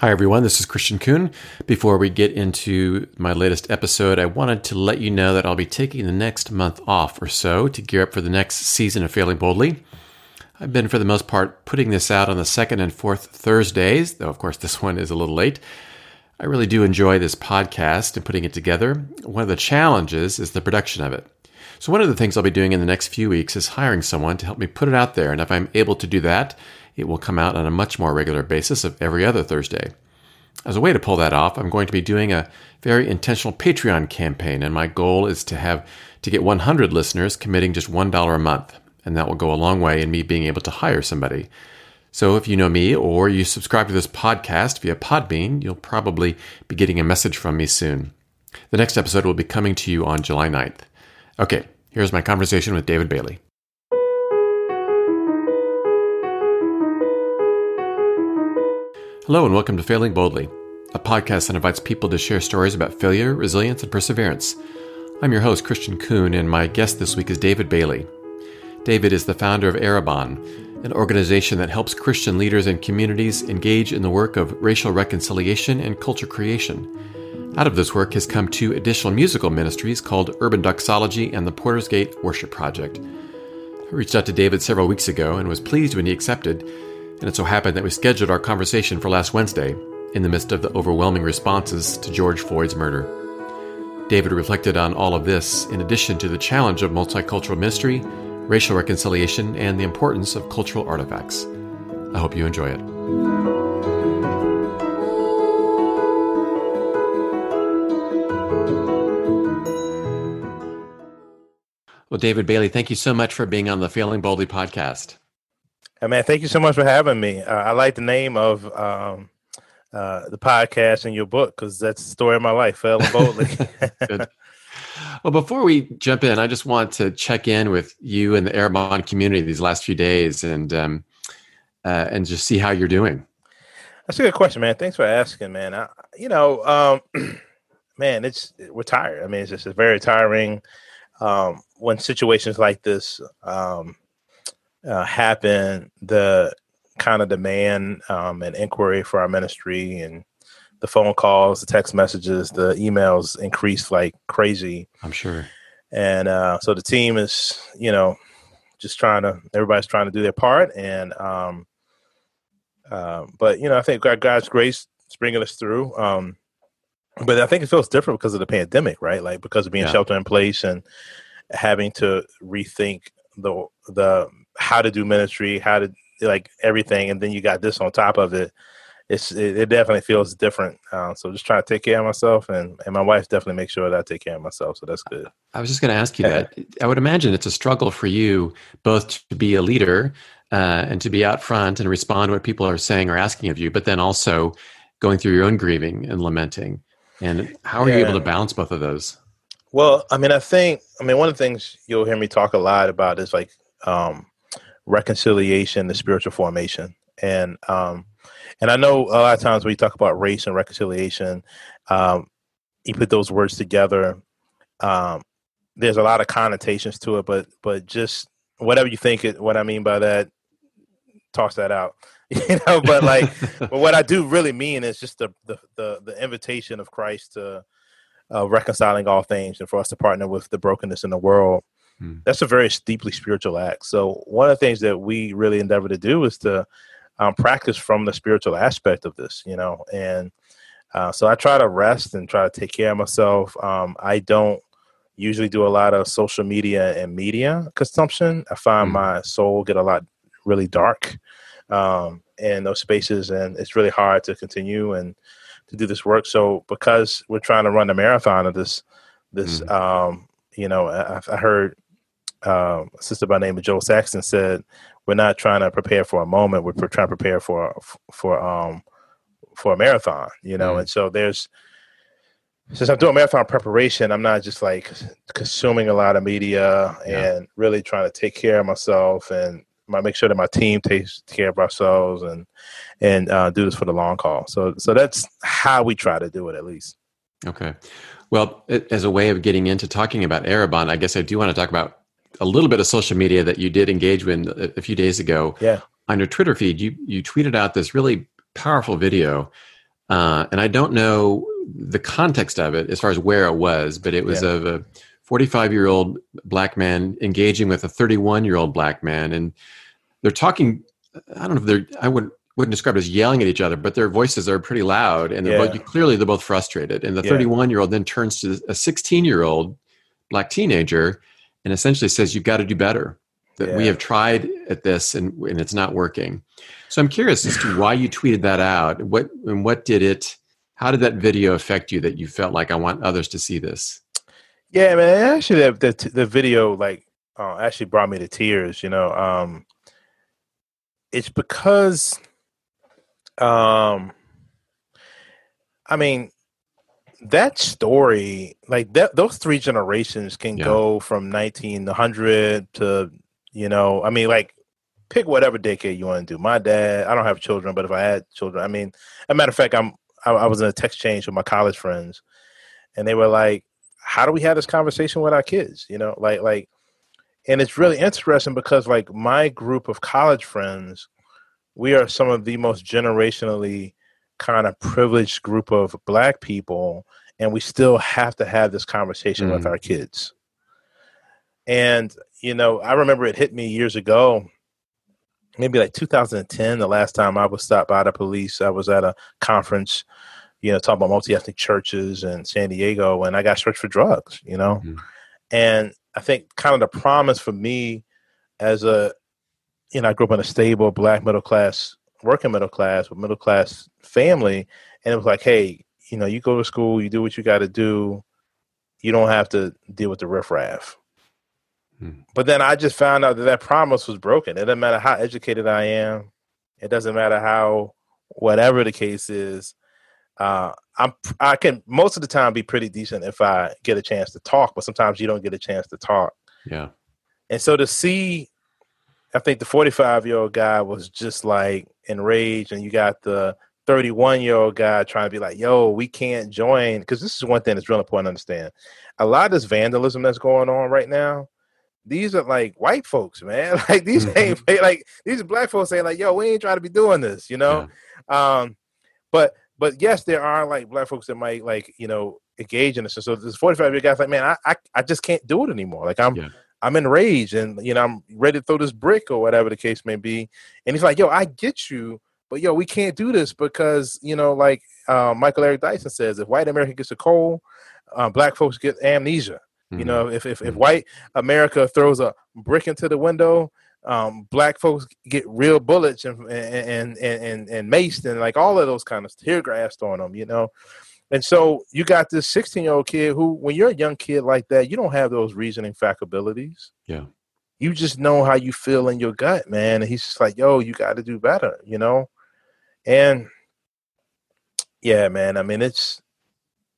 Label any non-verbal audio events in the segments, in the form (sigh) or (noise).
Hi, everyone. This is Christian Kuhn. Before we get into my latest episode, I wanted to let you know that I'll be taking the next month off or so to gear up for the next season of Failing Boldly. I've been, for the most part, putting this out on the second and fourth Thursdays, though, of course, (laughs) this one is a little late. I really do enjoy this podcast and putting it together. One of the challenges is the production of it. So, one of the things I'll be doing in the next few weeks is hiring someone to help me put it out there. And if I'm able to do that, it will come out on a much more regular basis of every other Thursday. As a way to pull that off, I'm going to be doing a very intentional Patreon campaign, and my goal is to have to get 100 listeners committing just $1 a month, and that will go a long way in me being able to hire somebody. So if you know me or you subscribe to this podcast via Podbean, you'll probably be getting a message from me soon. The next episode will be coming to you on July 9th. Okay, here's my conversation with David Bailey. Hello, and welcome to Failing Boldly, a podcast that invites people to share stories about failure, resilience, and perseverance. I'm your host, Christian Kuhn, and my guest this week is David Bailey. David is the founder of Arrabon, an organization that helps Christian leaders and communities engage in the work of racial reconciliation and culture creation. Out of this work has come two additional musical ministries called Urban Doxology and the Porter's Gate Worship Project. I reached out to David several weeks ago and was pleased when he accepted and it so happened that we scheduled our conversation for last Wednesday, in the midst of the overwhelming responses to George Floyd's murder. David reflected on all of this, in addition to the challenge of multicultural ministry, racial reconciliation, and the importance of cultural artifacts. I hope you enjoy it. Well, David Bailey, thank you so much for being on the Failing Boldly podcast. Hey, man, thank you so much for having me. Uh, I like the name of um, uh, the podcast and your book because that's the story of my life, failing boldly. (laughs) well, before we jump in, I just want to check in with you and the Arrabon community these last few days and um, uh, and just see how you're doing. That's a good question, man. Thanks for asking, man. I, you know, um, (clears throat) man, it's we're tired. I mean, it's just very tiring um, when situations like this um, uh, happen, the kind of demand um, and inquiry for our ministry and the phone calls, the text messages, the emails increased like crazy. I'm sure. And uh, so the team is, you know, just trying to, everybody's trying to do their part. And, um, uh, but, you know, I think God's grace is bringing us through. Um, but I think it feels different because of the pandemic, right? Like because of being yeah. shelter in place and having to rethink the the how to do ministry, how to like everything, and then you got this on top of it. It's it, it definitely feels different. Uh, so just trying to take care of myself, and and my wife definitely makes sure that I take care of myself. So that's good. I was just going to ask you that. (laughs) I would imagine it's a struggle for you both to be a leader uh, and to be out front and respond to what people are saying or asking of you, but then also going through your own grieving and lamenting. And how are yeah. you able to balance both of those? Well, I mean, I think, I mean, one of the things you'll hear me talk a lot about is like um, reconciliation, the spiritual formation, and um, and I know a lot of times when you talk about race and reconciliation, um, you put those words together. Um, there's a lot of connotations to it, but but just whatever you think it, what I mean by that, toss that out. (laughs) you know, but like, (laughs) but what I do really mean is just the the the, the invitation of Christ to uh, reconciling all things and for us to partner with the brokenness in the world Hmm. That's a very deeply spiritual act. So one of the things that we really endeavor to do is to um, practice from the spiritual aspect of this, you know, and uh, so I try to rest and try to take care of myself. Um, I don't usually do a lot of social media and media consumption. I find mm. my soul get a lot really dark um, in those spaces, and it's really hard to continue and to do this work. So because we're trying to run a marathon of this, this, mm. um, you know, I, I heard um, a sister by the name of Jo Saxton said, "We're not trying to prepare for a moment. We're trying to prepare for for um for a marathon." You know, mm-hmm. and so there's since I'm doing marathon preparation, I'm not just like consuming a lot of media yeah. and really trying to take care of myself and I make sure that my team takes care of ourselves and and uh, do this for the long haul. So so that's how we try to do it at least. Okay. Well, as a way of getting into talking about Arrabon, I guess I do want to talk about a little bit of social media that you did engage with a few days ago. Yeah. On your Twitter feed, you you tweeted out this really powerful video uh, and I don't know the context of it as far as where it was, but it was yeah. of a 45 year old black man engaging with a 31 year old black man, and they're talking. I don't know if they're. I wouldn't wouldn't describe it as yelling at each other, but their voices are pretty loud, and they're yeah. both, clearly they're both frustrated. And the 31 year old then turns to a 16 year old black teenager and essentially says, "You've got to do better. That yeah. we have tried at this and and it's not working." So I'm curious as to why you tweeted that out. What and what did it? How did that video affect you that you felt like I want others to see this? Yeah, man. Actually, the the, the video like uh, actually brought me to tears. You know, um, it's because, um, I mean, that story, like that, those three generations can yeah. go from 1900 to, you know, I mean, like pick whatever decade you want to do. My dad, I don't have children, but if I had children, I mean, a matter of fact, I'm I, I was in a text change with my college friends, and they were like, how do we have this conversation with our kids? You know, like like, and it's really interesting because like my group of college friends, we are some of the most generationally kind of privileged group of black people, and we still have to have this conversation mm. with our kids. And you know, I remember it hit me years ago maybe like 2010 the last time i was stopped by the police i was at a conference you know, talking about multi-ethnic churches in San Diego, and I got searched for drugs, you know, mm-hmm. and I think kind of the promise for me as a, you know, I grew up in a stable black middle class, working middle class with middle class family, and it was like, hey, you know, you go to school, you do what you got to do, you don't have to deal with the riffraff. Mm-hmm. But then I just found out that that promise was broken. It doesn't matter how educated I am. It doesn't matter how whatever the case is uh, I'm I can most of the time be pretty decent if I get a chance to talk, but sometimes you don't get a chance to talk. Yeah. And so to see, I think the 45 year old guy was just like enraged, and you got the 31 year old guy trying to be like, "Yo, we can't join," because this is one thing that's really important to understand. A lot of this vandalism that's going on right now, these are like white folks, man. (laughs) Like these ain't like these black folks saying like, "Yo, we ain't trying to be doing this," you know. Yeah. Um, but but yes, there are like black folks that might like you know engage in this. So this 45 year guy's like, man, I, I, I just can't do it anymore. Like I'm yeah. I'm enraged and you know I'm ready to throw this brick or whatever the case may be. And he's like, yo, I get you, but yo, we can't do this because you know like uh, Michael Eric Dyson says, if white America gets a cold, uh, black folks get amnesia. Mm-hmm. You know, if if, if mm-hmm. white America throws a brick into the window, um, black folks get real bullets and and and and, and maced and like all of those kind of tear gassed on them, you know. And so you got this 16 year old kid who, when you're a young kid like that, you don't have those reasoning faculties. Yeah. You just know how you feel in your gut, man. And he's just like, yo, you got to do better, you know? And yeah, man, I mean, it's,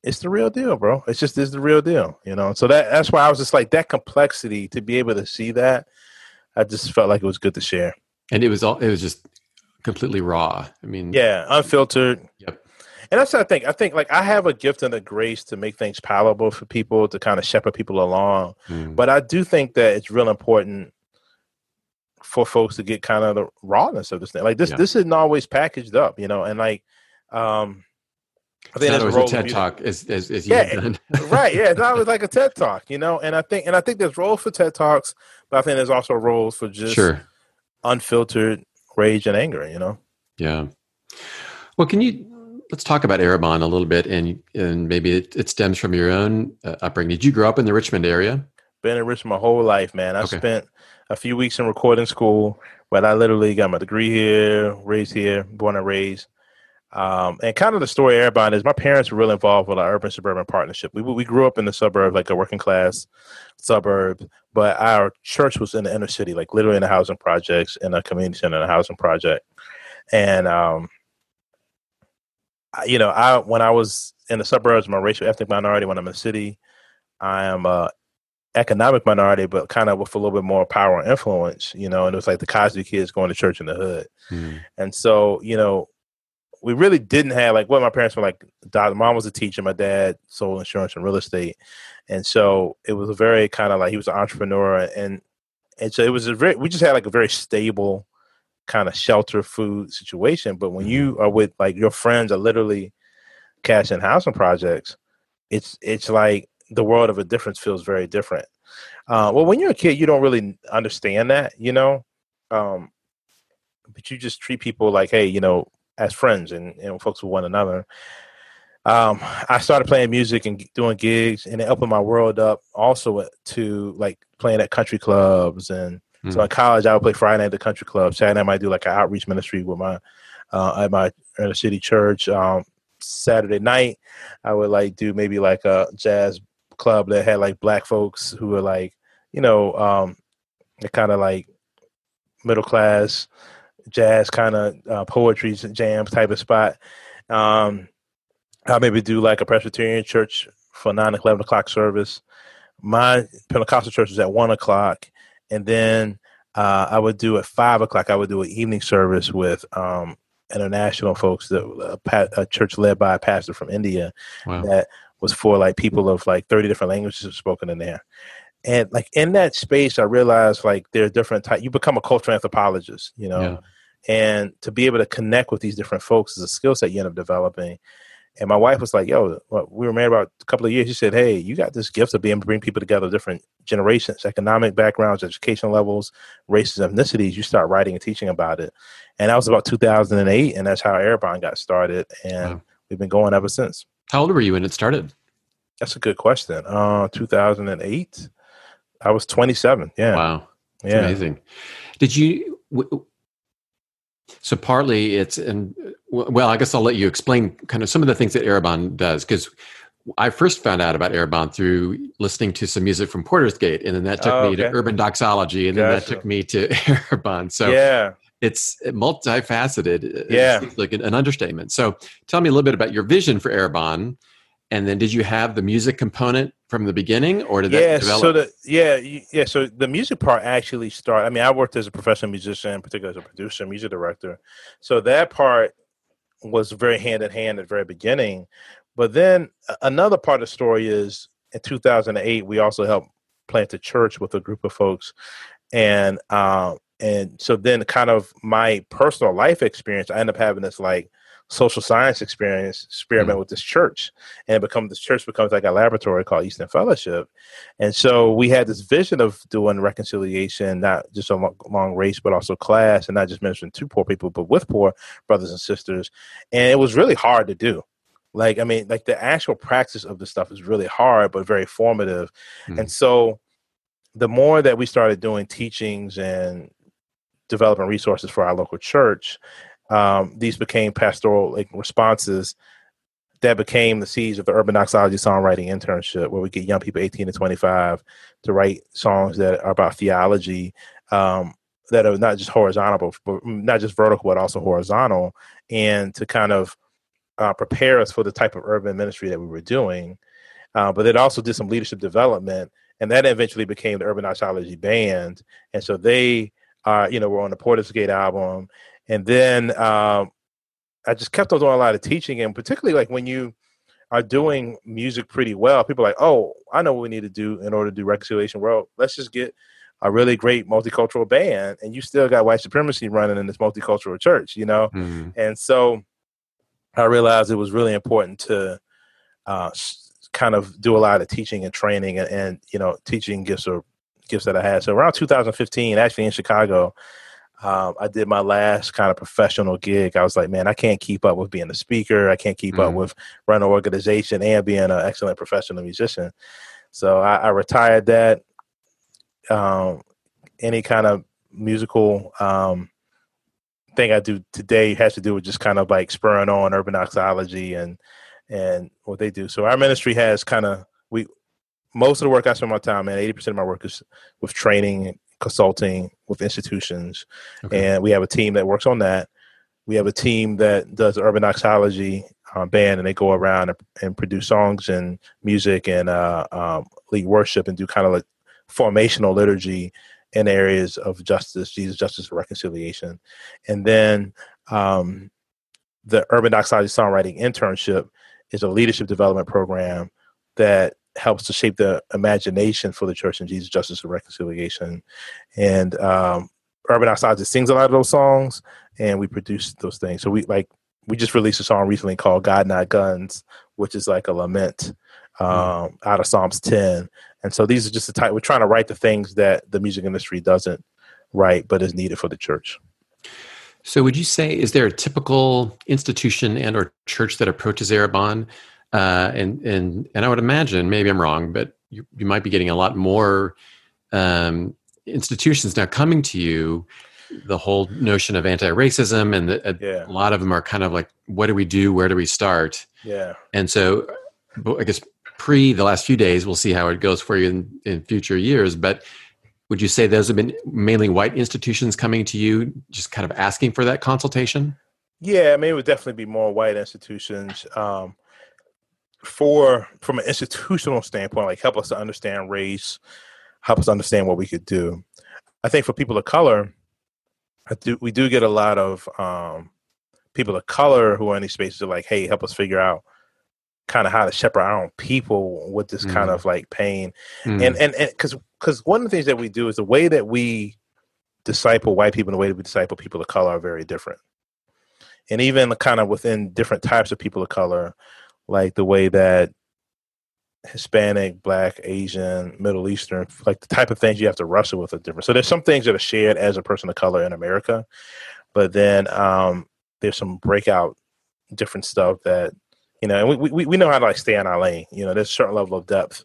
it's the real deal, bro. It's just, it's the real deal, you know? So that, that's why I was just like that complexity to be able to see that I just felt like it was good to share. And it was all it was just completely raw. I mean, yeah, unfiltered. Yep. And that's what I think. I think like I have a gift and a grace to make things palatable for people to kind of shepherd people along. Mm. But I do think that it's real important for folks to get kind of the rawness of this thing. Like this, yeah. this isn't always packaged up, you know. And like, um, I think it's not a TED talk as as, as yeah, (laughs) right. Yeah, it's always like a (laughs) TED talk, you know. And I think and I think there's roles for TED talks, but I think there's also roles for just sure. unfiltered rage and anger, you know. Yeah. Well, can you let's talk about Arrabon a little bit, and and maybe it, it stems from your own uh, upbringing. Did you grow up in the Richmond area? Been in Richmond my whole life, man. I okay. spent a few weeks in recording school, but I literally got my degree here, raised here, born and raised. Um, and kind of the story of is my parents were really involved with our urban suburban partnership. We we grew up in the suburb, like a working class suburb, but our church was in the inner city, like literally in the housing projects, in a community center, in a housing project. And um, you know, I when I was in the suburbs, I'm a racial ethnic minority. When I'm in the city, I am a economic minority, but kind of with a little bit more power and influence. You know, and it was like the Cosby kids going to church in the hood. Mm. And so, you know, we really didn't have like what my parents were like. Dad, mom was a teacher, my dad sold insurance and real estate, and so it was a very kind of like he was an entrepreneur, and and so it was a very we just had like a very stable kind of shelter food situation. But when you mm-hmm. are with like your friends are literally cash and housing projects, it's it's like the world of a difference feels very different. Uh, well, when you're a kid, you don't really understand that, you know, um, but you just treat people like, hey, you know, as friends and, and folks with one another. Um, I started playing music and doing gigs, and it opened my world up also to like playing at country clubs. And mm-hmm. so in college, I would play Friday at the country club. Saturday I might do like an outreach ministry with my uh, at my inner city church. Um, Saturday night, I would like do maybe like a jazz club that had like black folks who were like, you know, um, kind of like middle class jazz kind of uh, poetry jams type of spot. Um, I maybe do like a Presbyterian church for nine eleven o'clock service. My Pentecostal church is at one o'clock, and then uh, I would do at five o'clock. I would do an evening service with um, international folks, that a, a, church led by a pastor from India wow. that was for like people of like 30 different languages spoken in there. And like in that space, I realized like there are different types, you become a cultural anthropologist, you know, yeah. and to be able to connect with these different folks is a skill set you end up developing. And my wife was like, "Yo, we were married about a couple of years." She said, "Hey, you got this gift of being able to bring people together, different generations, economic backgrounds, education levels, races, ethnicities. You start writing and teaching about it." And that was about 2008, and that's how Arrabon got started, and wow. we've been going ever since. How old were you when it started? That's a good question. Uh, 2008. I was 27. Yeah. Wow. That's yeah. Amazing. Did you? W- so partly it's and well, I guess I'll let you explain kind of some of the things that Arrabon does because I first found out about Arrabon through listening to some music from Porter's Gate, and then that took oh, me to Urban Doxology, and then that took me to (laughs) Arrabon. So yeah, it's multifaceted. Yeah, like an understatement. So tell me a little bit about your vision for Arrabon, and then did you have the music component from the beginning, or did yeah, that develop? So the yeah yeah so the music part actually started. I mean, I worked as a professional musician, particularly as a producer, music director. So that part was very hand in hand at the very beginning. But then another part of the story is in 2008, we also helped plant a church with a group of folks. And, um, and so then kind of my personal life experience, I end up having this like social science experience experiment mm-hmm. with this church. And it becomes this church becomes like a laboratory called East End Fellowship. And so we had this vision of doing reconciliation not just along race but also class and not just mentioning to poor people but with poor brothers and sisters. And it was really hard to do. Like i mean like the actual practice of the stuff is really hard but very formative. Mm-hmm. and so the more that we started doing teachings and developing resources for our local church um, these became pastoral like responses that became the seeds of the urban doxology songwriting internship where we get young people 18 to 25 to write songs that are about theology um, that are not just horizontal but not just vertical but also horizontal and to kind of uh, prepare us for the type of urban ministry that we were doing. Uh, but it also did some leadership development and that eventually became the urban doxology band. And so they uh, you know were on the porter's gate album and then um, I just kept on doing a lot of teaching, and particularly like when you are doing music pretty well, people are like, oh, I know what we need to do in order to do reconciliation. World. let's just get a really great multicultural band, and you still got white supremacy running in this multicultural church, you know. Mm-hmm. And so I realized it was really important to uh, kind of do a lot of teaching and training, and, and you know, teaching gifts or gifts that I had. So around 2015, actually in Chicago, um, I did my last kind of professional gig. I was like, man, I can't keep up with being a speaker. I can't keep mm. up with running an organization and being an excellent professional musician. So I, I retired that. Um, any kind of musical um, thing I do today has to do with just kind of like spurring on urban doxology and and what they do. So our ministry has kind of we most of the work I spend my time and eighty percent of my work is with training consulting with institutions, okay. and we have a team that works on that. We have a team that does urban doxology uh, band, and they go around and, and produce songs and music and uh, um, lead worship and do kind of like formational liturgy in areas of justice, Jesus, justice, and reconciliation. And then um, the Urban Doxology Songwriting Internship is a leadership development program that helps to shape the imagination for the church and Jesus, justice, and reconciliation. And um, Urban Doxology sings a lot of those songs, and we produce those things. So we like we just released a song recently called God Not Guns, which is like a lament hmm. um, out of Psalms 10. And so these are just the type, we're trying to write the things that the music industry doesn't write, but is needed for the church. So would you say, is there a typical institution and or church that approaches Arrabon? Uh, and, and, and I would imagine, maybe I'm wrong, but you, you might be getting a lot more um, institutions now coming to you the whole notion of anti-racism and the, a, yeah. a, lot of them are kind of like what do we do? Where do we start? Yeah. And so i guess pre the last few days we'll see how it goes for you in, in future years but would you say those have been mainly white institutions coming to you just kind of asking for that consultation? Yeah i mean it would definitely be more white institutions. Um, for from an institutional standpoint like help us to understand race help us understand what we could do i think for people of color I do, we do get a lot of um, people of color who are in these spaces are like, hey, help us figure out kind of how to shepherd our own people with this mm. kind of like pain. Mm. And and and because because one of the things that we do is the way that we disciple white people and the way that we disciple people of color are very different. And even kind of within different types of people of color, like the way that Hispanic, Black, Asian, Middle Eastern, like the type of things you have to wrestle with are different. So there's some things that are shared as a person of color in America, but then um, there's some breakout different stuff that you know, and we, we we know how to like stay in our lane. You know, there's a certain level of depth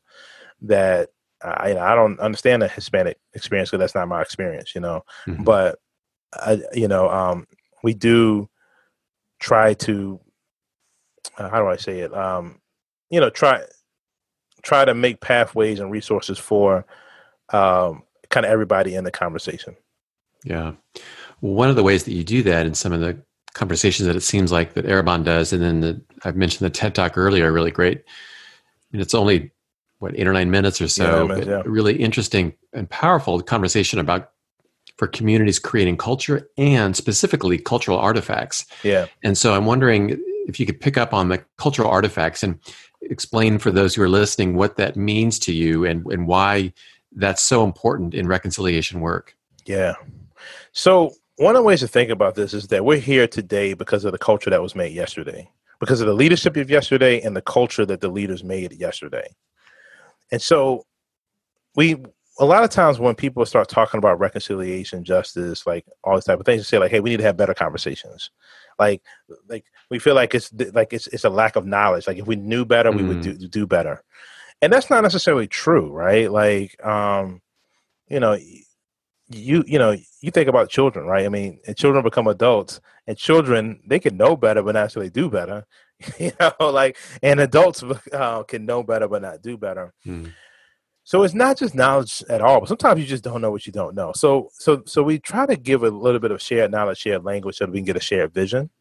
that I you know, I don't understand the Hispanic experience because that's not my experience. You know, mm-hmm. but I, you know, um, we do try to uh, how do I say it? Um, you know, try try to make pathways and resources for um, kind of everybody in the conversation. Yeah. one of the ways that you do that in some of the conversations that it seems like that Arrabon does, and then the, I've mentioned the TED Talk earlier, really great. And it's only what eight or nine minutes or so, yeah, yeah. really interesting and powerful conversation about for communities creating culture and specifically cultural artifacts. Yeah. And so I'm wondering if you could pick up on the cultural artifacts and explain for those who are listening what that means to you and, and why that's so important in reconciliation work. Yeah. So, one of the ways to think about this is that we're here today because of the culture that was made yesterday, because of the leadership of yesterday and the culture that the leaders made yesterday. And so, we a lot of times when people start talking about reconciliation, justice, like all these type of things, they say like, "Hey, we need to have better conversations." Like, like we feel like it's like it's it's a lack of knowledge. Like if we knew better, mm. we would do mm. do better, and that's not necessarily true, right? Like, um, you know, you you know, you think about children, right? I mean, children become adults, and children they can know better but not actually do better. (laughs) you know, like and adults (laughs) uh, can know better but not do better. Mm. So it's not just knowledge at all, but sometimes you just don't know what you don't know. So so so we try to give a little bit of shared knowledge, shared language, so that we can get a shared vision.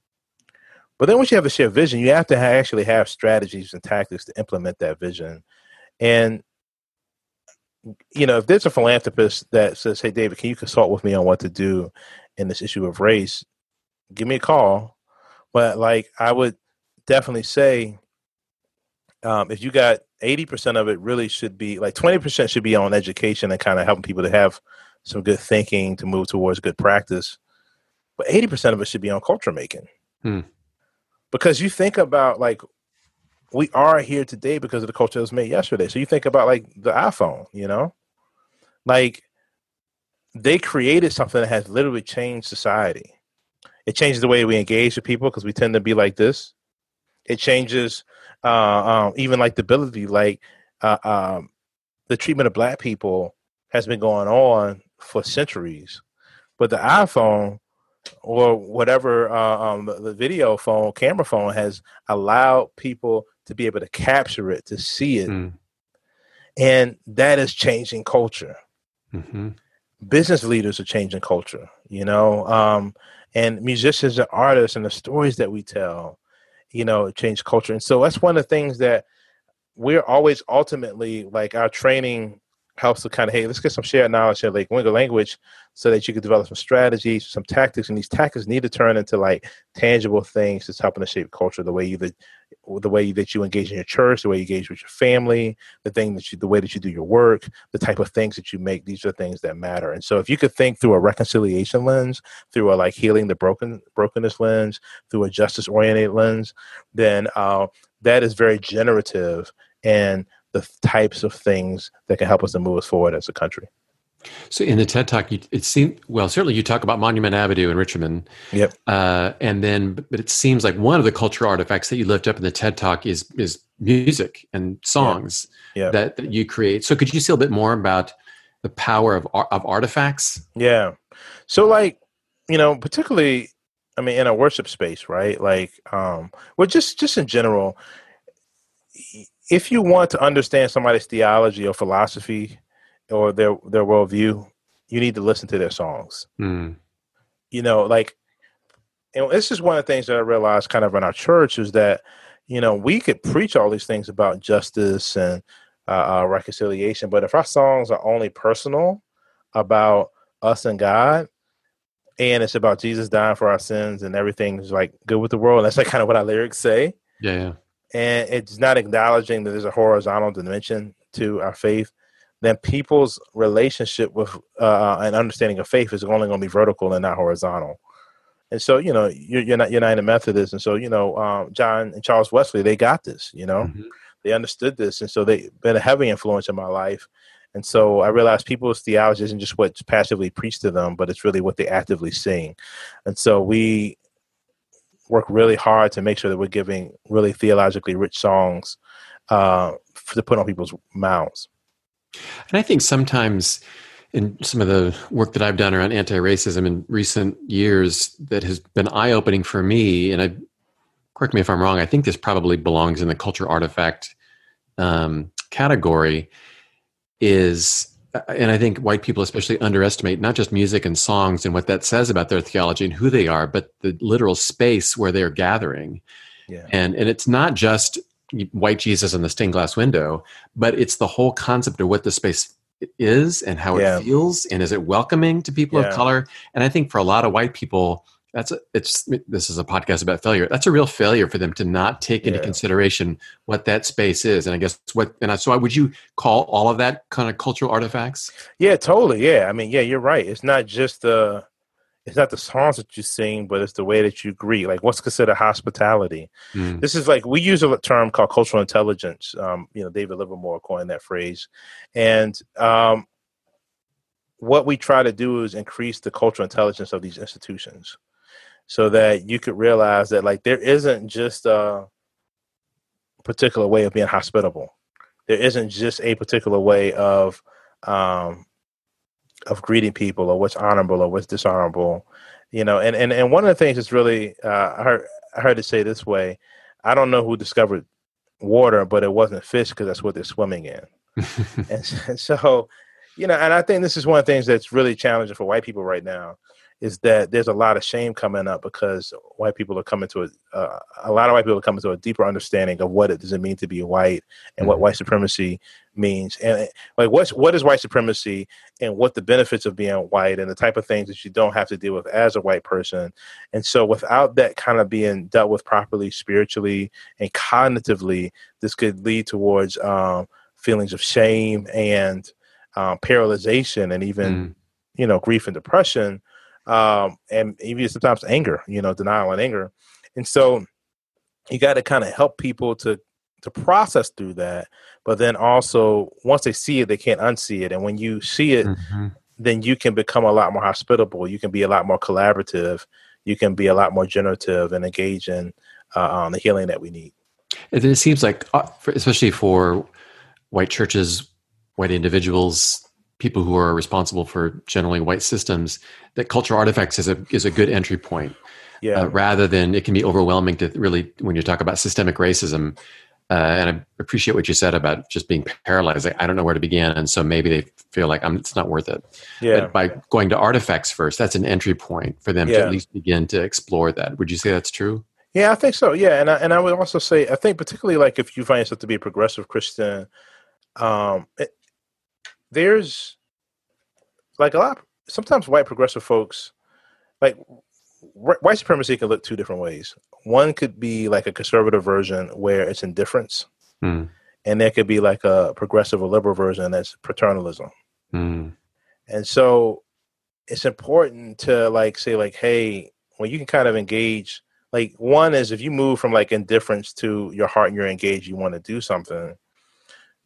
But then once you have a shared vision, you have to actually have strategies and tactics to implement that vision. And you know, if there's a philanthropist that says, "Hey, David, can you consult with me on what to do in this issue of race?" Give me a call. But like, I would definitely say, um, if you got 80% of it really should be like 20% should be on education and kind of helping people to have some good thinking to move towards good practice. But 80% of it should be on culture making. Hmm. Because you think about like we are here today because of the culture that was made yesterday. So you think about like the iPhone, you know? Like they created something that has literally changed society. It changes the way we engage with people because we tend to be like this. It changes uh, um, even like the ability, like uh, um, the treatment of black people has been going on for centuries, but the iPhone or whatever uh, um, the video phone, camera phone has allowed people to be able to capture it, to see it, mm. and that is changing culture. Mm-hmm. Business leaders are changing culture, you know, um, and musicians and artists and the stories that we tell you know, change culture. And so that's one of the things that we're always ultimately like our training helps to kind of hey let's get some shared knowledge shared like language so that you can develop some strategies some tactics and these tactics need to turn into like tangible things that's helping to shape culture the way either the way that you engage in your church, the way you engage with your family, the thing that you, the way that you do your work, the type of things that you make. These are things that matter. And so, if you could think through a reconciliation lens, through a like healing the broken brokenness lens, through a justice oriented lens, then uh, that is very generative and the types of things that can help us to move us forward as a country. So in the TED Talk, you, it seemed well. Certainly, you talk about Monument Avenue in Richmond. Yep. Uh, and then, but it seems like one of the cultural artifacts that you lift up in the TED Talk is is music and songs. That, that you create. So could you say a bit more about the power of of artifacts? Yeah. So like, you know, particularly, I mean, in a worship space, right? Like, um, well, just just in general, if you want to understand somebody's theology or philosophy or their their worldview, you need to listen to their songs. Mm. You know, like, and this is one of the things that I realized kind of in our church is that, you know, we could preach all these things about justice and uh, uh, reconciliation, but if our songs are only personal about us and God, and it's about Jesus dying for our sins and everything's like good with the world, that's like kind of what our lyrics say. Yeah, yeah. And it's not acknowledging that there's a horizontal dimension to our faith then people's relationship with uh, an understanding of faith is only going to be vertical and not horizontal. And so, you know, you're, not you're not United Methodist, and so you know, um, John and Charles Wesley, they got this. You know, mm-hmm. they understood this, and so they've been a heavy influence in my life. And so I realized people's theology isn't just what's passively preached to them, but it's really what they actively sing. And so we work really hard to make sure that we're giving really theologically rich songs uh, to put on people's mouths. And I think sometimes in some of the work that I've done around anti-racism in recent years that has been eye-opening for me, and I correct me if I'm wrong, I think this probably belongs in the culture artifact um, category, is and I think white people especially underestimate not just music and songs and what that says about their theology and who they are, but the literal space where they're gathering. Yeah. And and it's not just white Jesus in the stained glass window, but it's the whole concept of what the space is and how yeah. it feels and is it welcoming to people yeah. of color. And I think for a lot of white people, that's a, it's this is a podcast about failure. That's a real failure for them to not take into yeah. consideration what that space is. And I guess what and I, so I, would you call all of that kind of cultural artifacts? Yeah, totally. Yeah, I mean, yeah, you're right. It's not just the it's not the songs that you sing, but it's the way that you greet. Like what's considered hospitality. Mm. This is like we use a term called cultural intelligence. Um, you know, David Livermore coined that phrase, and um, what we try to do is increase the cultural intelligence of these institutions, so that you could realize that like there isn't just a particular way of being hospitable. There isn't just a particular way of um, of greeting people or what's honorable or what's dishonorable you know and and, and one of the things that's really uh, I, heard, I heard it say this way i don't know who discovered water but it wasn't fish because that's what they're swimming in. (laughs) And, and (laughs) so you know and i think this is one of the things that's really challenging for white people right now is that there's a lot of shame coming up because white people are coming to a uh, a lot of white people are coming to a deeper understanding of what it does it mean to be white and what mm-hmm. white supremacy means and like what's what is white supremacy and what the benefits of being white and the type of things that you don't have to deal with as a white person and so without that kind of being dealt with properly spiritually and cognitively this could lead towards um, feelings of shame and um, paralyzation and even mm. you know grief and depression um, and even sometimes anger, you know, denial and anger. And so you got to kind of help people to to process through that, but then also once they see it, they can't unsee it. And when you see it, mm-hmm. then you can become a lot more hospitable. You can be a lot more collaborative. You can be a lot more generative and engage in uh, on the healing that we need. And it seems like, uh, especially for white churches, white individuals, people who are responsible for generally white systems that cultural artifacts is a is a good entry point yeah. Uh, rather than it can be overwhelming to really when you talk about systemic racism uh, and I appreciate what you said about just being paralyzed. Like, I don't know where to begin, and so maybe they feel like I'm, it's not worth it. Yeah. But by going to artifacts first, that's an entry point for them yeah. to at least begin to explore that. Would you say that's true? Yeah, I think so. Yeah, and I, and I would also say I think particularly like if you find yourself to be a progressive Christian, um, there's like a lot sometimes white progressive folks like white supremacy can look two different ways. One could be like a conservative version where it's indifference, mm. and there could be like a progressive or liberal version that's paternalism. Mm. And so it's important to like say like, hey, when you can kind of engage. Like one is if you move from like indifference to your heart and you're engaged, you want to do something.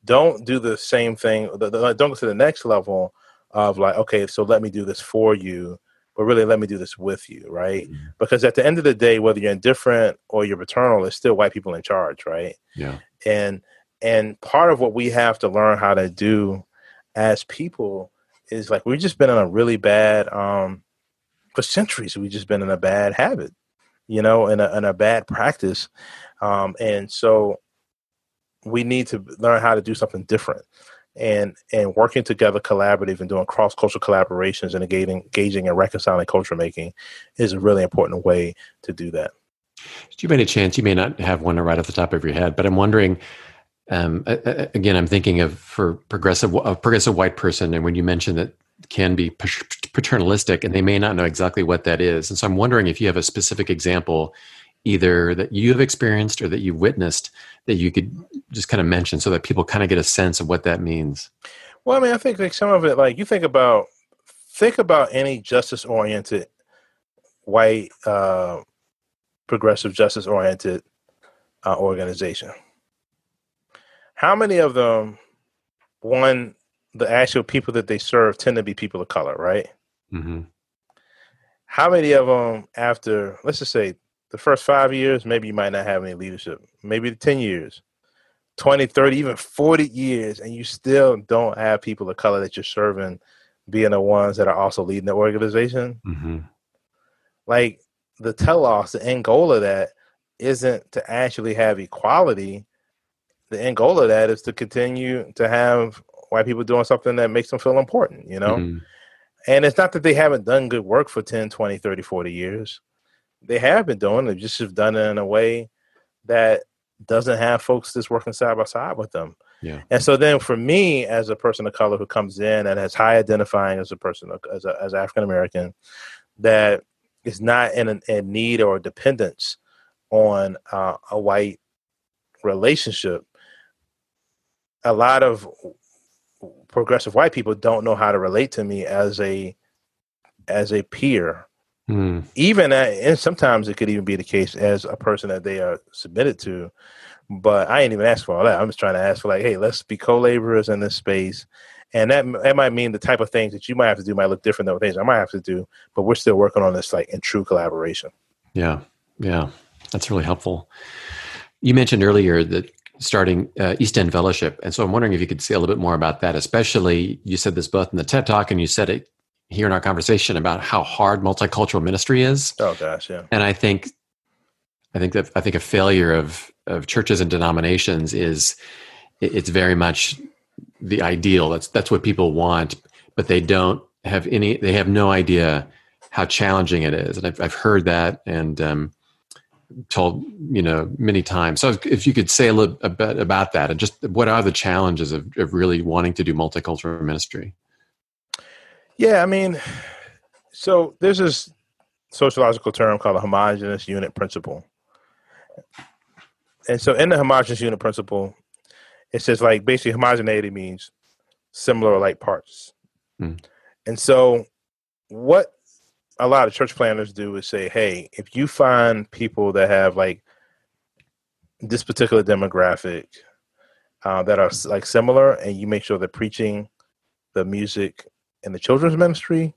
Don't do the same thing. Don't go to the next level of like, okay, so let me do this for you but really let me do this with you, right? Mm-hmm. Because at the end of the day, whether you're indifferent or you're paternal, it's still white people in charge, right? Yeah. And and part of what we have to learn how to do as people is like we've just been in a really bad um for centuries we've just been in a bad habit, you know, in a in a bad practice. Um and so we need to learn how to do something different and and working together collaborative and doing cross cultural collaborations and engaging engaging and reconciling culture making is a really important way to do that. Do you have any chance you may not have one right off the top of your head, but I'm wondering. Um, again, I'm thinking of for progressive a progressive white person, and when you mentioned that can be paternalistic, and they may not know exactly what that is, and so I'm wondering if you have a specific example either that you have experienced or that you've witnessed that you could just kind of mention so that people kind of get a sense of what that means? Well, I mean, I think like some of it, like you think about, think about any justice oriented, white, uh, progressive justice oriented uh, organization. How many of them, one, the actual people that they serve tend to be people of color, right? Mm-hmm. How many of them, after let's just say the first five years, maybe you might not have any leadership. Maybe the 10 years, 20, 30, even 40 years, and you still don't have people of color that you're serving being the ones that are also leading the organization. Mm-hmm. Like the telos, the end goal of that isn't to actually have equality. The end goal of that is to continue to have white people doing something that makes them feel important, you know? Mm-hmm. And it's not that they haven't done good work for 10, 20, 30, 40 years they have been doing. it, just have done it in a way that doesn't have folks that's working side by side with them. Yeah. And so then for me, as a person of color who comes in and has high identifying as a person as a, as African American, that is not in, an, in need or dependence on uh, a white relationship. A lot of progressive white people don't know how to relate to me as a as a peer Mm. Even at, and sometimes it could even be the case as a person that they are submitted to. But I ain't even ask for all that. I'm just trying to ask for like, hey, let's be co-laborers in this space. And that that might mean the type of things that you might have to do might look different than things I might have to do, but we're still working on this like in true collaboration. Yeah, yeah, that's really helpful. You mentioned earlier that starting uh, East End Fellowship, and so I'm wondering if you could say a little bit more about that. Especially, you said this both in the TED Talk, and you said it here in our conversation about how hard multicultural ministry is. Oh gosh, yeah. And I think, I think that I think a failure of of churches and denominations is it's very much the ideal. That's that's what people want, but they don't have any. They have no idea how challenging it is, and I've I've heard that and um, told you know many times. So if you could say a little bit about that, and just what are the challenges of, of really wanting to do multicultural ministry? Yeah, I mean, so there's this sociological term called a homogenous unit principle. And so in the homogenous unit principle, it says like basically homogeneity means similar or like parts. Mm. And so what a lot of church planners do is say, hey, if you find people that have like this particular demographic uh, that are like similar and you make sure they're preaching the music in the children's ministry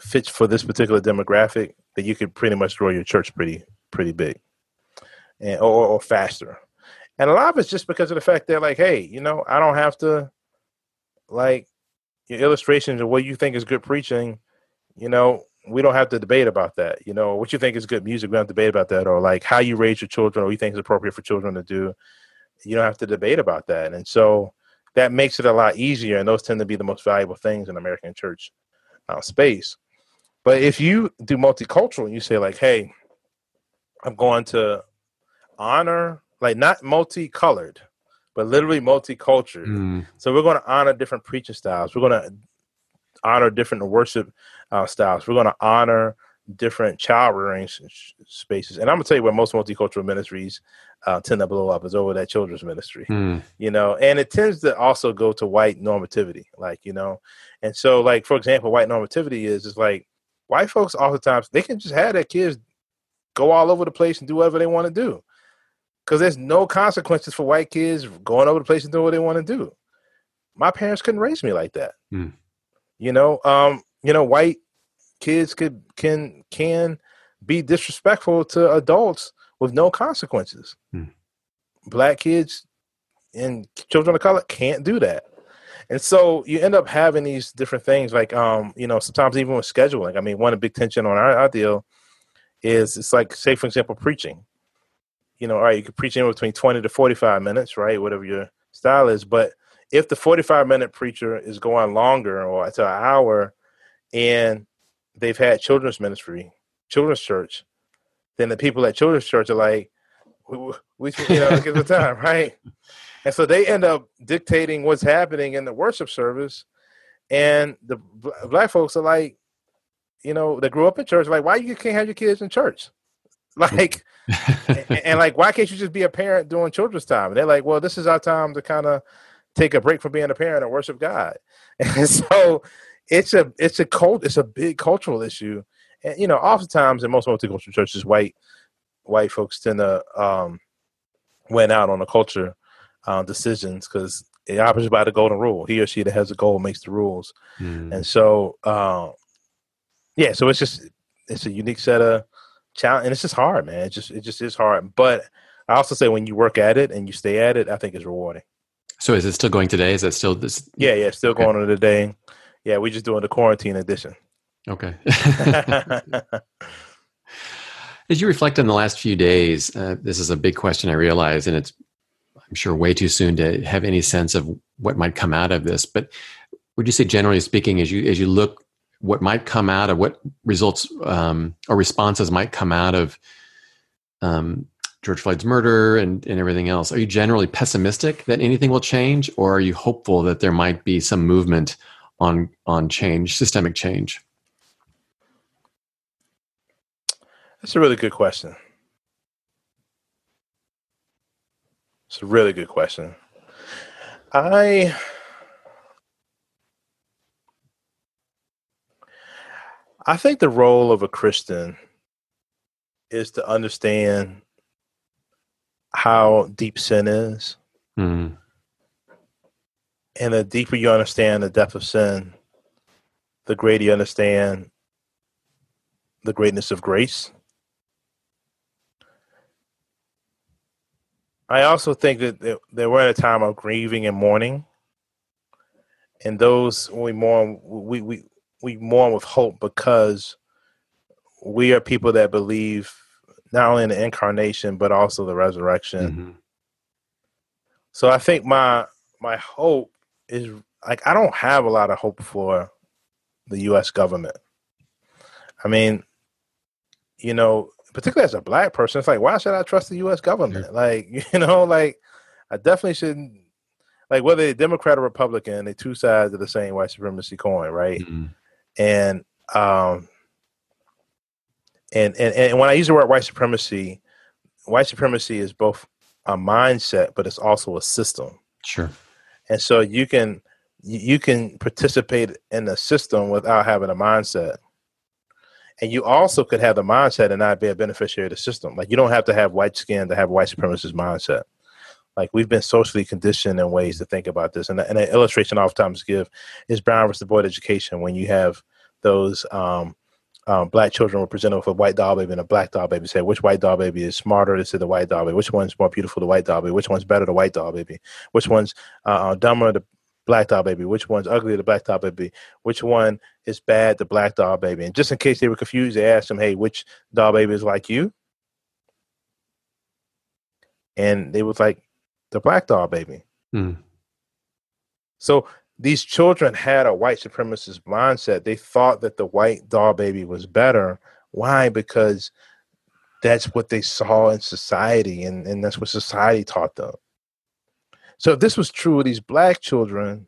fits for this particular demographic, that you could pretty much grow your church pretty pretty big, and or, or faster. And a lot of it's just because of the fact that, like, hey, you know, I don't have to like your illustrations of what you think is good preaching. You know, we don't have to debate about that. You know, what you think is good music, we don't debate about that, or like how you raise your children, or you think is appropriate for children to do. You don't have to debate about that. And so that makes it a lot easier. And those tend to be the most valuable things in American church uh, space. But if you do multicultural and you say like, hey, I'm going to honor like not multicolored, but literally multicultural. Mm. So we're going to honor different preaching styles. We're going to honor different worship uh, styles. We're going to honor different child rearing spaces. And I'm gonna tell you where most multicultural ministries uh, tend to blow up is over that children's ministry, mm. you know, and it tends to also go to white normativity, like you know, and so like for example, white normativity is is like white folks oftentimes they can just have their kids go all over the place and do whatever they want to do because there's no consequences for white kids going over the place and doing what they want to do. My parents couldn't raise me like that. Mm. You know, um, you know, white kids could can can be disrespectful to adults with no consequences. Mm. Black kids and children of color can't do that. And so you end up having these different things like um, you know, sometimes even with scheduling. I mean, one of the big tension on our, our deal is it's like say for example preaching you know all right you can preach in between 20 to 45 minutes right whatever your style is but if the 45 minute preacher is going longer or to an hour and they've had children's ministry children's church then the people at children's church are like we, you know give the time (laughs) right and so they end up dictating what's happening in the worship service and the black folks are like you know, that grew up in church, like, why you can't have your kids in church? (laughs) Like, and, and, like, why can't you just be a parent during children's time? And they're like, well, this is our time to kind of take a break from being a parent and worship God. (laughs) And so it's a it's a cult it's a big cultural issue. And you know, oftentimes in most multicultural churches, white white folks tend to um went out on the culture uh, decisions because it operates by the golden rule. He or she that has a goal makes the rules. Mm. And so uh, yeah, so it's just it's a unique set of challenge, and it's just hard, man. It just it just is hard. But I also say when you work at it and you stay at it, I think it's rewarding. So is it still going today? Is that still this? Yeah, yeah, still okay. going on today. Yeah, we're just doing the quarantine edition. Okay. (laughs) (laughs) As you reflect on the last few days, uh, this is a big question. I realize, and it's I'm sure way too soon to have any sense of what might come out of this. But would you say, generally speaking, as you as you look what might come out of what results um, or responses might come out of um, George Floyd's murder and, and everything else. Are you generally pessimistic that anything will change, or are you hopeful that there might be some movement on on change, systemic change? That's a really good question. It's a really good question. I I think the role of a Christian is to understand how deep sin is. Mm. And the deeper you understand the depth of sin, the greater you understand the greatness of grace. I also think that, that we're at a time of grieving and mourning. And those, we mourn, we, we, we mourn with hope because we are people that believe not only in the incarnation but also the resurrection. Mm-hmm. So I think my my hope is like I don't have a lot of hope for the US government. I mean, you know, particularly as a black person, it's like why should I trust the US government? Like, (laughs) you know, like I definitely shouldn't like whether they're Democrat or Republican, they're two sides of the same white supremacy coin, right? Mm-hmm and um, and, and and when I use the word white supremacy, white supremacy is both a mindset, but it's also a system. Sure. And so you can you can participate in the system without having a mindset. And you also could have the mindset and not be a beneficiary of the system. Like you don't have to have white skin to have white supremacist mindset. Like we've been socially conditioned in ways to think about this. And, an illustration I oftentimes give is Brown versus the Board Education when you have those um, um, black children were presented with a white doll baby and a black doll baby. Say which white doll baby is smarter? They said the white doll baby. Which one's more beautiful? The white doll baby. Which one's better? The white doll baby. Which one's uh, uh dumber? The black doll baby. Which one's ugly? The black doll baby. Which one is bad? The black doll baby. And just in case they were confused, they asked them, "Hey, which doll baby is like you?" And they was like, the black doll baby. Mm. So these children had a white supremacist mindset. They thought that the white doll baby was better. Why? Because that's what they saw in society and, and that's what society taught them. So if this was true of these black children,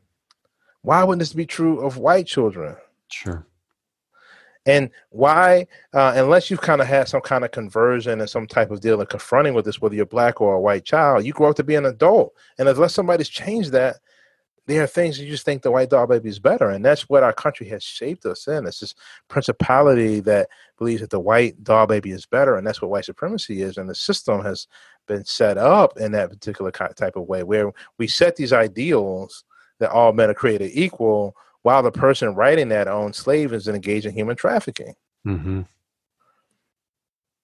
why wouldn't this be true of white children? Sure. And why, uh, unless you've kind of had some kind of conversion and some type of deal of confronting with this, whether you're black or a white child, you grow up to be an adult. And unless somebody's changed that, there are things you just think the white doll baby is better. And that's what our country has shaped us in. It's this principality that believes that the white doll baby is better. And that's what white supremacy is. And the system has been set up in that particular type of way where we set these ideals that all men are created equal while the person writing that owns slaves and engaged in human trafficking. Mm-hmm.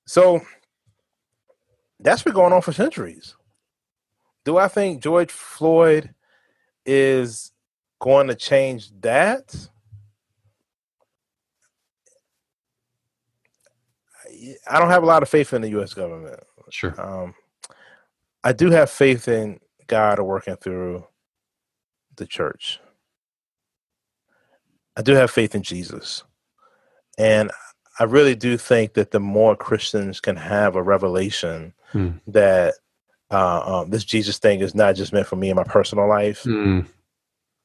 So that's been going on for centuries. Do I think George Floyd is going to change that? I don't have a lot of faith in the U.S. government. Sure. Um, I do have faith in God working through the church. I do have faith in Jesus. And I really do think that the more Christians can have a revelation hmm. that uh, um, this Jesus thing is not just meant for me in my personal life, hmm.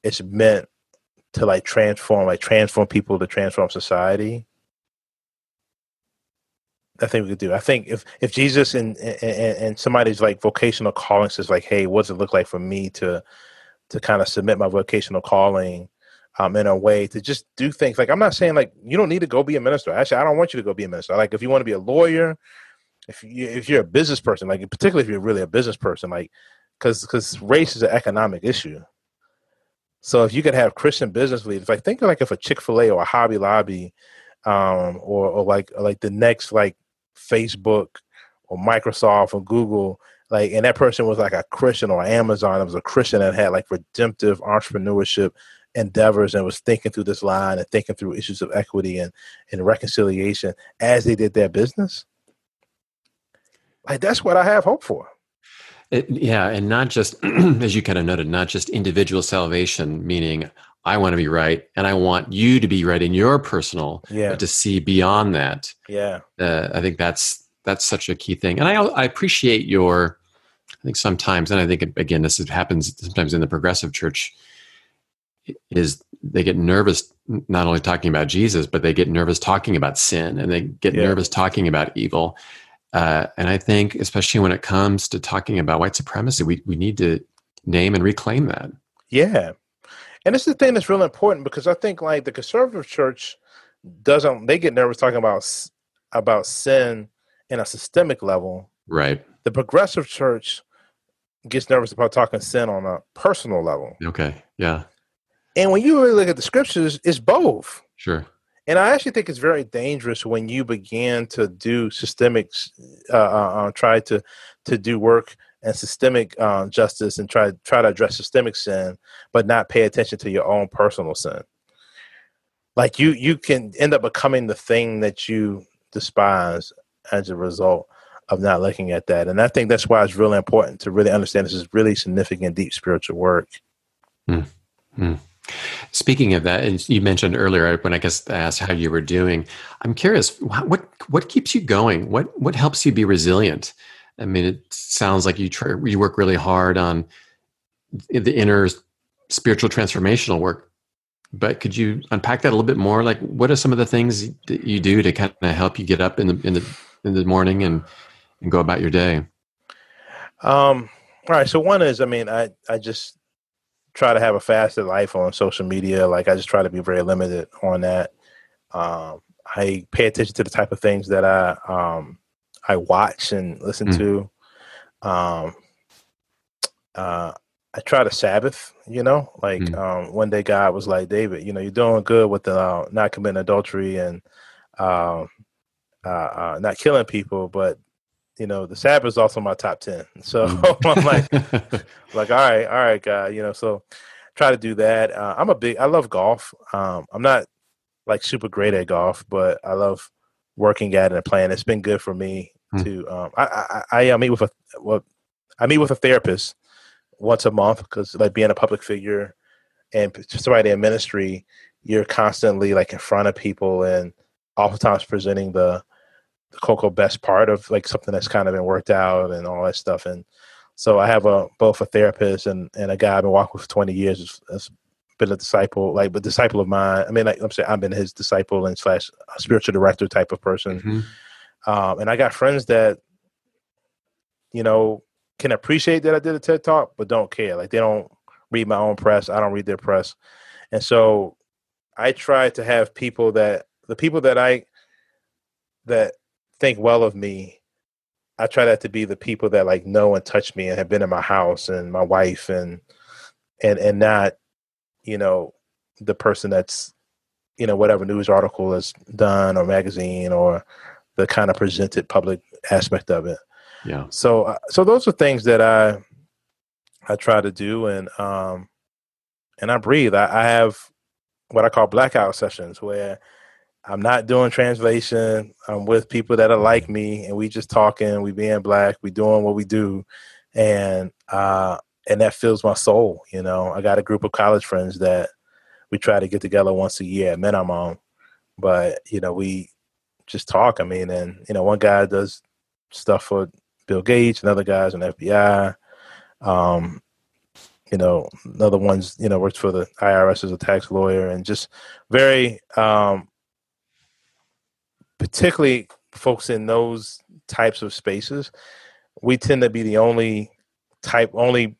it's meant to like transform, like transform people to transform society. I think we could do. I think if if Jesus and and, and somebody's like vocational calling says like, hey, what does it look like for me to to kind of submit my vocational calling um, in a way to just do things. Like I'm not saying like you don't need to go be a minister. Actually, I don't want you to go be a minister. Like if you want to be a lawyer, if you if you're a business person, like particularly if you're really a business person, like because because race is an economic issue. So if you could have Christian business leaders, like think of like if a Chick Fil A or a Hobby Lobby, um, or or like like the next like Facebook or Microsoft or Google, like and that person was like a Christian or Amazon, it was a Christian that had like redemptive entrepreneurship endeavors and was thinking through this line and thinking through issues of equity and, and reconciliation as they did their business. Like that's what I have hope for. It, yeah, and not just (clears throat) as you kind of noted, not just individual salvation, meaning I want to be right and I want you to be right in your personal, yeah. but to see beyond that. Yeah, uh, I think that's that's such a key thing, and I I appreciate your. I think sometimes, and I think again, this happens sometimes in the progressive church is they get nervous not only talking about Jesus, but they get nervous talking about sin and they get yeah. nervous talking about evil. Uh, and I think, especially when it comes to talking about white supremacy, we, we need to name and reclaim that. Yeah. And it's the thing that's really important because I think like the conservative church doesn't, they get nervous talking about, about sin in a systemic level. Right. The progressive church gets nervous about talking sin on a personal level. Okay. Yeah. And when you really look at the scriptures, it's both. Sure. And I actually think it's very dangerous when you begin to do systemic, uh, uh, uh, try to to do work and systemic uh, justice and try try to address systemic sin, but not pay attention to your own personal sin. Like you, you can end up becoming the thing that you despise as a result of not looking at that. And I think that's why it's really important to really understand this is really significant, deep spiritual work. Mm. Mm. Speaking of that, and you mentioned earlier when I guess asked how you were doing, I'm curious what what keeps you going? What what helps you be resilient? I mean, it sounds like you try, you work really hard on the inner spiritual transformational work, but could you unpack that a little bit more? Like, what are some of the things that you do to kind of help you get up in the in the in the morning and and go about your day? Um. All right. So one is, I mean, I I just try to have a faster life on social media. Like I just try to be very limited on that. Um, I pay attention to the type of things that I um, I watch and listen mm. to. Um, uh, I try to Sabbath, you know, like mm. um, one day God was like, David, you know, you're doing good with the uh, not committing adultery and uh, uh, uh, not killing people, but you know, the Sabbath is also my top ten. So mm. (laughs) I'm like, (laughs) like, all right, all right, guy, you know, so try to do that. Uh, I'm a big, I love golf. Um, I'm not like super great at golf, but I love working at it and playing. It's been good for me mm. to. Um, I, I, I meet with a well, I meet with a therapist once a month because like being a public figure and somebody in ministry, you're constantly like in front of people and oftentimes presenting the the cocoa best part of like something that's kind of been worked out and all that stuff. And so I have a both a therapist and, and a guy I've been walking with for 20 years has, been a disciple, like a disciple of mine. I mean, like I'm saying, I've been his disciple and slash spiritual director type of person. Mm-hmm. Um, and I got friends that, you know, can appreciate that I did a TED talk, but don't care. Like they don't read my own press. I don't read their press. And so I try to have people that the people that I that think well of me, I try that to be the people that like know and touch me and have been in my house and my wife and and and not, you know, the person that's, you know, whatever news article is done or magazine or the kind of presented public aspect of it. Yeah. So uh, so those are things that I I try to do and um and I breathe. I, I have what I call blackout sessions where I'm not doing translation. I'm with people that are like me, and we just talking. We being black. We doing what we do, and uh, and that fills my soul. You know, I got a group of college friends that we try to get together once a year at minimum, but you know we just talk. I mean, and you know, one guy does stuff for Bill Gates, another guy's an FBI. Um, you know, another one's you know works for the IRS as a tax lawyer, and just very um, particularly folks in those types of spaces, we tend to be the only type, only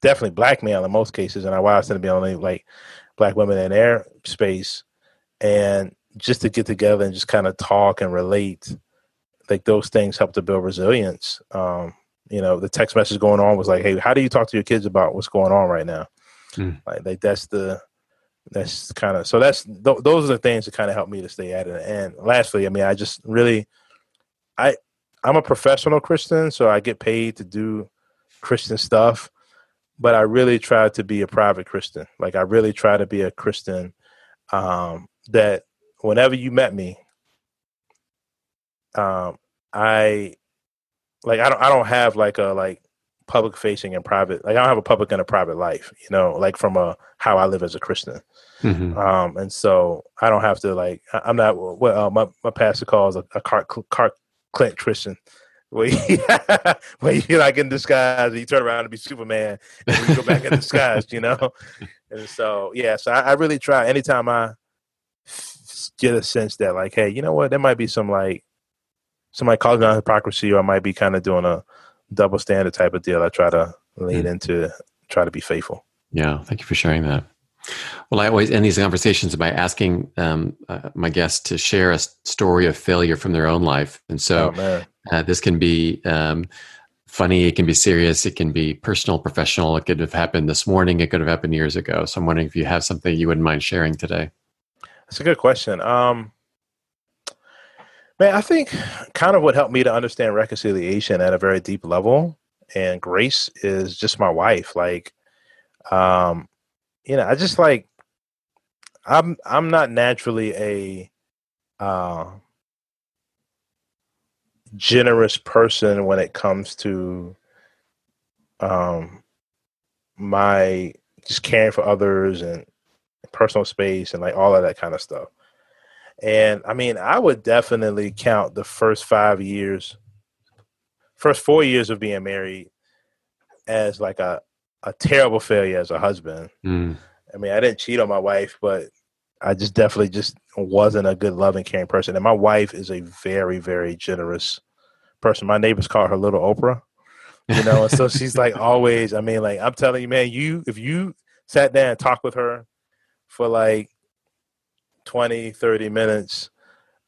definitely black male in most cases, and our wives tend to be only like black women in their space, and just to get together and just kind of talk and relate, like those things help to build resilience. Um, you know, the text message going on was like, "Hey, how do you talk to your kids about what's going on right now?" Mm. Like, like that's the that's kind of so that's th- those are the things that kind of help me to stay at it. And lastly, I mean, I just really, I I'm a professional Christian, so I get paid to do Christian stuff, but I really try to be a private Christian. Like I really try to be a Christian um, that whenever you met me, um, I like I don't I don't have like a like public facing and private like I don't have a public and a private life, you know, like from a how I live as a Christian. Mm-hmm. Um, and so I don't have to like I'm not what uh, my my pastor calls a, a Clark Clark Kent Christian. (laughs) Where you, where you like in disguise, and you turn around to be Superman, and you go back in disguise, you know. (laughs) And so, yeah, so I, I really try. Anytime I get a sense that, like, hey, you know what, there might be some like somebody calling out hypocrisy, or I might be kind of doing a double standard type of deal. I try to lean mm. into, try to be faithful. Yeah, thank you for sharing that. Well, I always end these conversations by asking um, uh, my guests to share a story of failure from their own life, and so oh, uh, this can be um, funny, it can be serious, it can be personal, professional. It could have happened this morning, it could have happened years ago. So I'm wondering if you have something you wouldn't mind sharing today. That's a good question. Um, Man, I think kind of what helped me to understand reconciliation at a very deep level and grace is just my wife. Like, um, you know, I just like I'm I'm not naturally a uh generous person when it comes to um my just caring for others and personal space and like all of that kind of stuff. And I mean, I would definitely count the first five years, first four years of being married as like a, a terrible failure as a husband. Mm. I mean, I didn't cheat on my wife, but I just definitely just wasn't a good, loving, caring person. And my wife is a very, very generous person. My neighbors call her Little Oprah, you know, and so (laughs) she's like always. I mean, like I'm telling you, man, you if you sat down and talked with her for like 20, 30 minutes,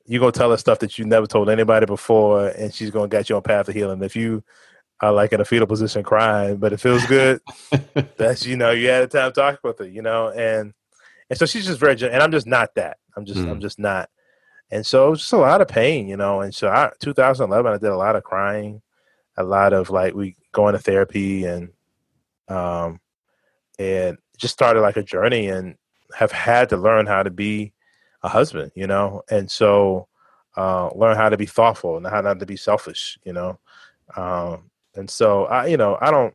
you're gonna tell her stuff that you never told anybody before, and she's gonna get you on path of healing. If you are like in a fetal position crying, but it feels good, (laughs) that's you know you had a time talking with her, you know, and and so she's just very, and I'm just not that. I'm just mm. I'm just not, and so it was just a lot of pain, you know. And so I 2011, I did a lot of crying, a lot of like we going to therapy and um and just started like a journey and have had to learn how to be a husband, you know, and so uh, learn how to be thoughtful and how not to be selfish, you know. Um, and so I, you know, I don't,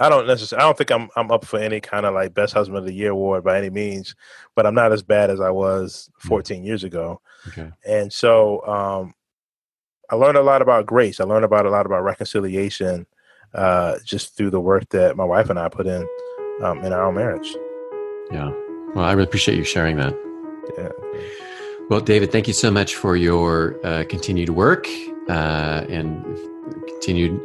I don't necessarily, I don't think I'm, I'm up for any kind of like best husband of the year award by any means, but I'm not as bad as I was mm. 14 years ago. Okay. And so, um, I learned a lot about grace. I learned about a lot about reconciliation, uh, just through the work that my wife and I put in, um, in our marriage. Yeah. Well, I really appreciate you sharing that. Yeah. Well, David, thank you so much for your uh, continued work uh, and continued.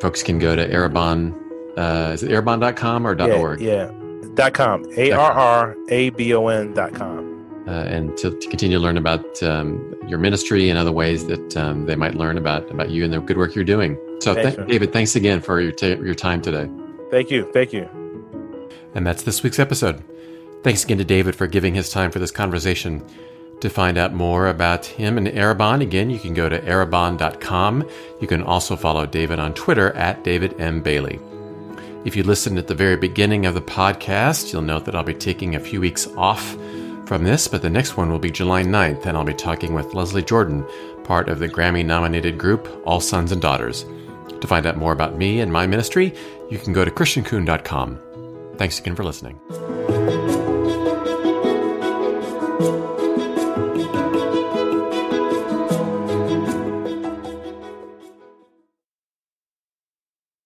Folks can go to Arrabon. Uh, is it arrabon.com or yeah, .org? Yeah. Dot com. A R R A B O N dot com. Uh, and to, to, continue to learn about um, your ministry and other ways that um, they might learn about about you and the good work you're doing. So, th- David, thanks again for your ta- your time today. Thank you. Thank you. And that's this week's episode. Thanks again to David for giving his time for this conversation. To find out more about him and Arrabon, again, you can go to arrabon.com. You can also follow David on Twitter at David M. Bailey. If you listened at the very beginning of the podcast, you'll note that I'll be taking a few weeks off from this, but the next one will be July 9th, and I'll be talking with Leslie Jordan, part of the Grammy nominated group All Sons and Daughters. To find out more about me and my ministry, you can go to ChristianCoon.com. Thanks again for listening. Thank you.